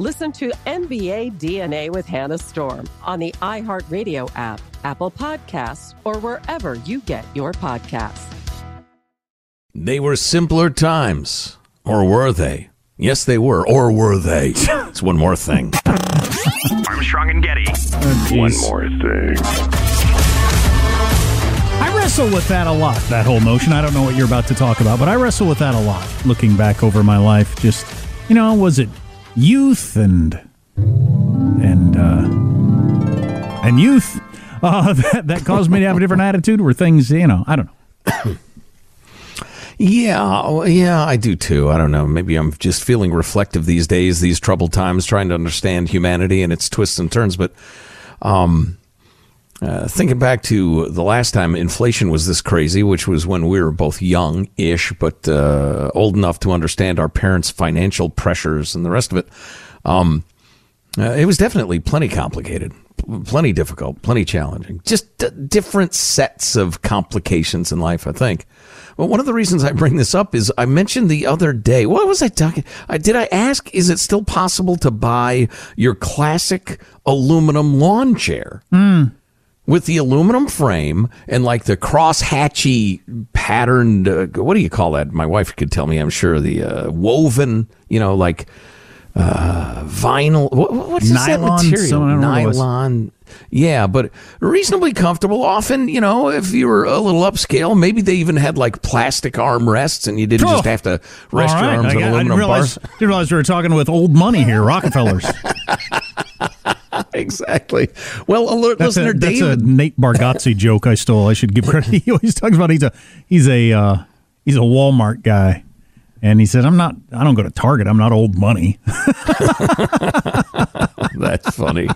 Listen to NBA DNA with Hannah Storm on the iHeartRadio app, Apple Podcasts, or wherever you get your podcasts. They were simpler times. Or were they? Yes, they were. Or were they? it's one more thing. Armstrong and Getty. one more thing. I wrestle with that a lot, that whole notion. I don't know what you're about to talk about, but I wrestle with that a lot. Looking back over my life, just, you know, was it youth and and uh, and youth uh, that that caused me to have a different attitude. Were things you know I don't know. Yeah, yeah, I do too. I don't know. Maybe I'm just feeling reflective these days, these troubled times, trying to understand humanity and its twists and turns. But um, uh, thinking back to the last time inflation was this crazy, which was when we were both young ish, but uh, old enough to understand our parents' financial pressures and the rest of it, um, uh, it was definitely plenty complicated, plenty difficult, plenty challenging. Just d- different sets of complications in life, I think. Well, one of the reasons I bring this up is I mentioned the other day. What was I talking? I, did I ask? Is it still possible to buy your classic aluminum lawn chair? Mm with the aluminum frame and like the cross hatchy patterned uh, what do you call that? My wife could tell me i'm sure the uh, woven you know like uh, vinyl what, what's nylon, that material? Nylon. Yeah but reasonably comfortable. Often you know if you were a little upscale maybe they even had like plastic armrests and you didn't oh, just have to rest right. your arms on aluminum I didn't realize, bars. didn't realize we were talking with old money here rockefellers exactly. Well, alert that's listener a, that's David. a Nate Bargatze joke I stole. I should give credit. He always talks about he's a he's a uh, he's a Walmart guy, and he said, "I'm not. I don't go to Target. I'm not old money." That's funny.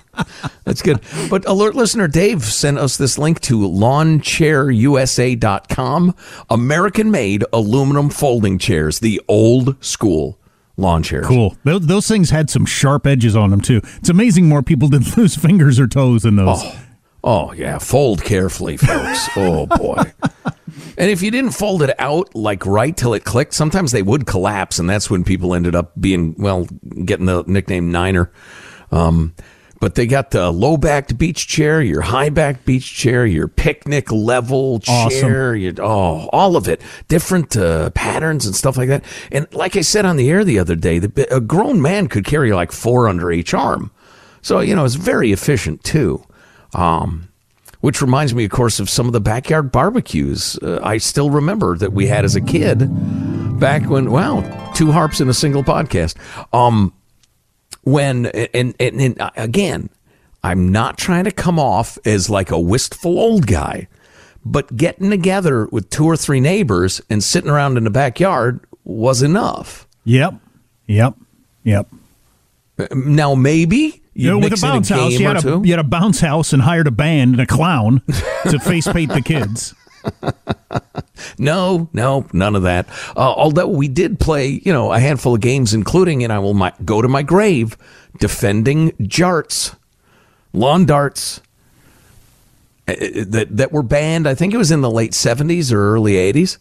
That's good. But alert listener Dave sent us this link to lawnchairusa.com. American made aluminum folding chairs, the old school lawn chairs. Cool. Those, those things had some sharp edges on them too. It's amazing more people didn't lose fingers or toes in those. Oh, oh yeah. Fold carefully, folks. oh boy. And if you didn't fold it out like right till it clicked, sometimes they would collapse, and that's when people ended up being well, getting the nickname Niner. Um, but they got the low backed beach chair, your high backed beach chair, your picnic level chair, awesome. your, oh, all of it, different uh, patterns and stuff like that. And like I said on the air the other day, the, a grown man could carry like four under each arm. So, you know, it's very efficient too. Um, which reminds me, of course, of some of the backyard barbecues uh, I still remember that we had as a kid back when, wow, two harps in a single podcast. Um, when and, and, and uh, again, I'm not trying to come off as like a wistful old guy, but getting together with two or three neighbors and sitting around in the backyard was enough. Yep. Yep. Yep. Now maybe you know, with a bounce a house, you had a, you had a bounce house and hired a band and a clown to face paint the kids. no, no, none of that. Uh, although we did play, you know, a handful of games, including, and I will my, go to my grave, defending jarts, lawn darts uh, uh, that that were banned. I think it was in the late seventies or early eighties.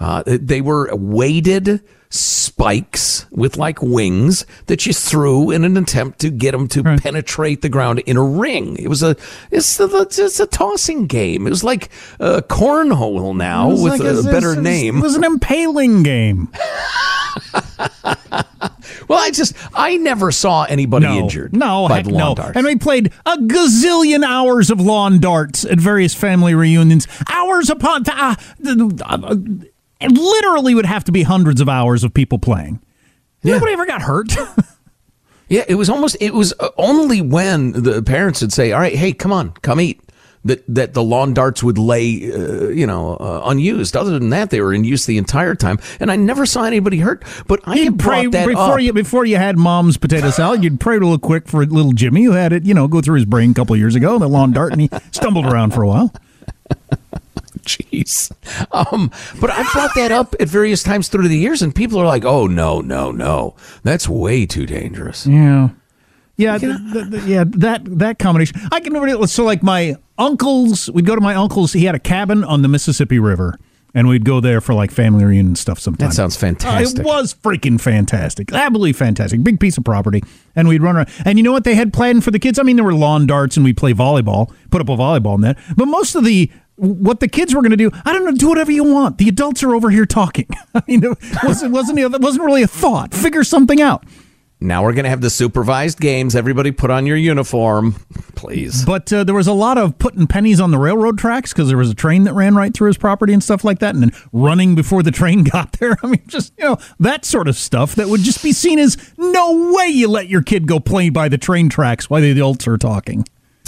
Uh, they were weighted spikes with like wings that you threw in an attempt to get them to right. penetrate the ground in a ring. It was a it's a, it's a tossing game. It was like a cornhole now with like a, a, better name. It was an impaling game. well, I just I never saw anybody no, injured. No, by heck the lawn no. darts. And we played a gazillion hours of lawn darts at various family reunions. Hours upon uh, uh, it literally would have to be hundreds of hours of people playing. Yeah. Nobody ever got hurt. yeah, it was almost. It was uh, only when the parents would say, "All right, hey, come on, come eat." That, that the lawn darts would lay, uh, you know, uh, unused. Other than that, they were in use the entire time, and I never saw anybody hurt. But I you'd pray before up. you before you had mom's potato salad. You'd pray real quick for little Jimmy, who had it, you know, go through his brain a couple years ago, the lawn dart, and he stumbled around for a while. Jeez. Um, but I've brought that up at various times through the years, and people are like, oh, no, no, no. That's way too dangerous. Yeah. Yeah, th- th- th- yeah, that that combination. I can remember. So, like my uncle's, we'd go to my uncle's. He had a cabin on the Mississippi River, and we'd go there for like family reunion stuff. Sometimes that sounds fantastic. Uh, it was freaking fantastic, absolutely fantastic. Big piece of property, and we'd run around. And you know what they had planned for the kids? I mean, there were lawn darts, and we'd play volleyball, put up a volleyball net. But most of the what the kids were going to do. I don't know. Do whatever you want. The adults are over here talking. I mean, it wasn't wasn't it wasn't really a thought. Figure something out. Now we're going to have the supervised games. Everybody put on your uniform, please. But uh, there was a lot of putting pennies on the railroad tracks because there was a train that ran right through his property and stuff like that, and then running before the train got there. I mean, just, you know, that sort of stuff that would just be seen as no way you let your kid go play by the train tracks while the adults are talking.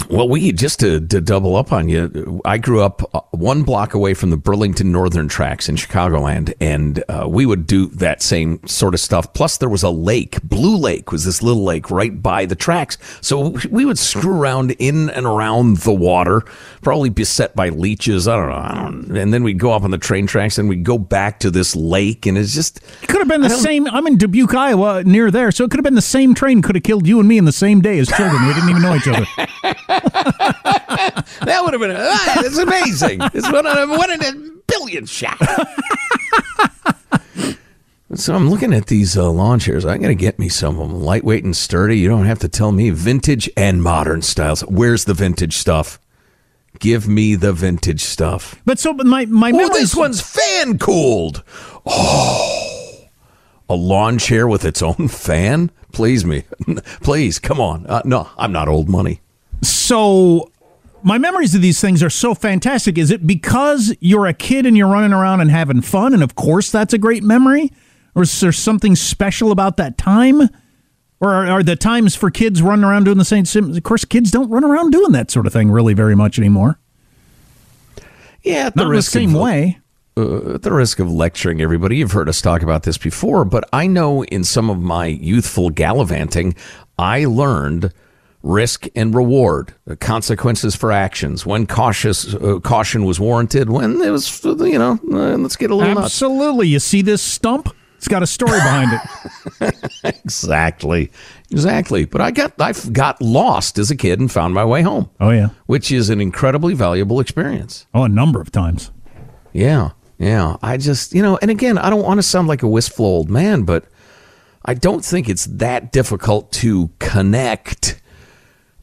Well, we just to, to double up on you. I grew up uh, one block away from the Burlington Northern Tracks in Chicagoland, and uh, we would do that same sort of stuff. Plus, there was a lake, Blue Lake, was this little lake right by the tracks. So we would screw around in and around the water, probably beset by leeches. I don't know. I don't, and then we'd go up on the train tracks, and we'd go back to this lake, and it's just it could have been the same. I'm in Dubuque, Iowa, near there, so it could have been the same train. Could have killed you and me in the same day as children. we didn't even know each other. that would have been. It's amazing. It's one a, one in a billion shot. so I'm looking at these uh, lawn chairs. I'm going to get me some of them, lightweight and sturdy. You don't have to tell me vintage and modern styles. Where's the vintage stuff? Give me the vintage stuff. But so, but my my oh, this one's fan cooled. Oh, a lawn chair with its own fan. Please me, please come on. Uh, no, I'm not old money. So my memories of these things are so fantastic. Is it because you're a kid and you're running around and having fun, and of course that's a great memory, or is there something special about that time? Or are, are the times for kids running around doing the same? Of course, kids don't run around doing that sort of thing really very much anymore. Yeah, the not the same of, way. Uh, at the risk of lecturing everybody, you've heard us talk about this before, but I know in some of my youthful gallivanting, I learned risk and reward, consequences for actions, when cautious uh, caution was warranted, when it was, you know, uh, let's get a little Absolutely. Nuts. You see this stump? It's got a story behind it. exactly. Exactly. But I got I got lost as a kid and found my way home. Oh yeah. Which is an incredibly valuable experience. Oh, a number of times. Yeah. Yeah. I just, you know, and again, I don't want to sound like a wistful old man, but I don't think it's that difficult to connect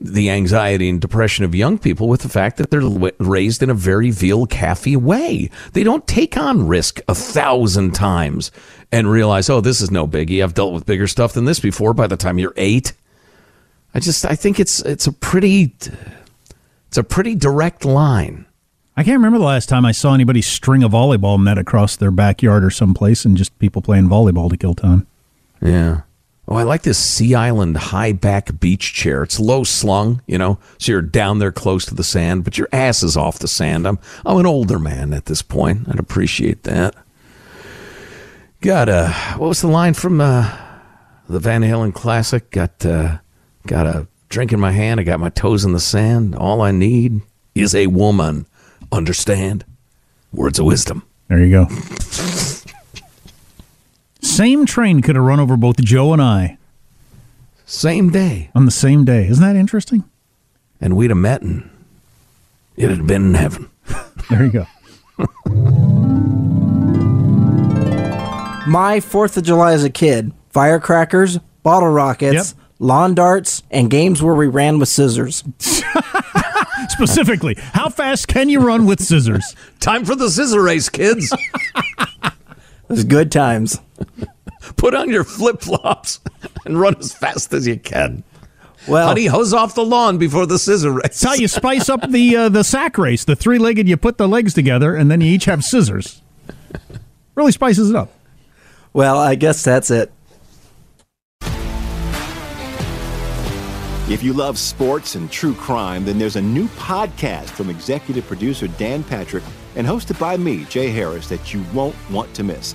the anxiety and depression of young people with the fact that they're raised in a very veal caffy way. They don't take on risk a thousand times and realize, oh, this is no biggie. I've dealt with bigger stuff than this before. By the time you're eight, I just I think it's it's a pretty it's a pretty direct line. I can't remember the last time I saw anybody string a volleyball net across their backyard or someplace and just people playing volleyball to kill time. Yeah. Oh, I like this Sea Island high back beach chair. It's low slung, you know, so you're down there close to the sand, but your ass is off the sand. I'm I'm an older man at this point. I'd appreciate that. Got a what was the line from uh, the Van Halen classic? Got uh, got a drink in my hand. I got my toes in the sand. All I need is a woman. Understand? Words of wisdom. There you go. Same train could have run over both Joe and I Same day. on the same day. Isn't that interesting? And we'd have met and it had been in heaven. There you go. My 4th of July as a kid firecrackers, bottle rockets, Yep. lawn darts, and games where we ran with scissors. Specifically, how fast can you run with scissors? Time for the scissor race, kids. It was good times. Put on your flip flops and run as fast as you can. Well, Honey, hose off the lawn before the scissor race. It's how you spice up the uh, the sack race. The three legged, you put the legs together, and then you each have scissors. Really spices it up. well, I guess that's it. If you love sports and true crime, then there's a new podcast from executive producer Dan Patrick and hosted by me, Jay Harris, that you won't want to miss.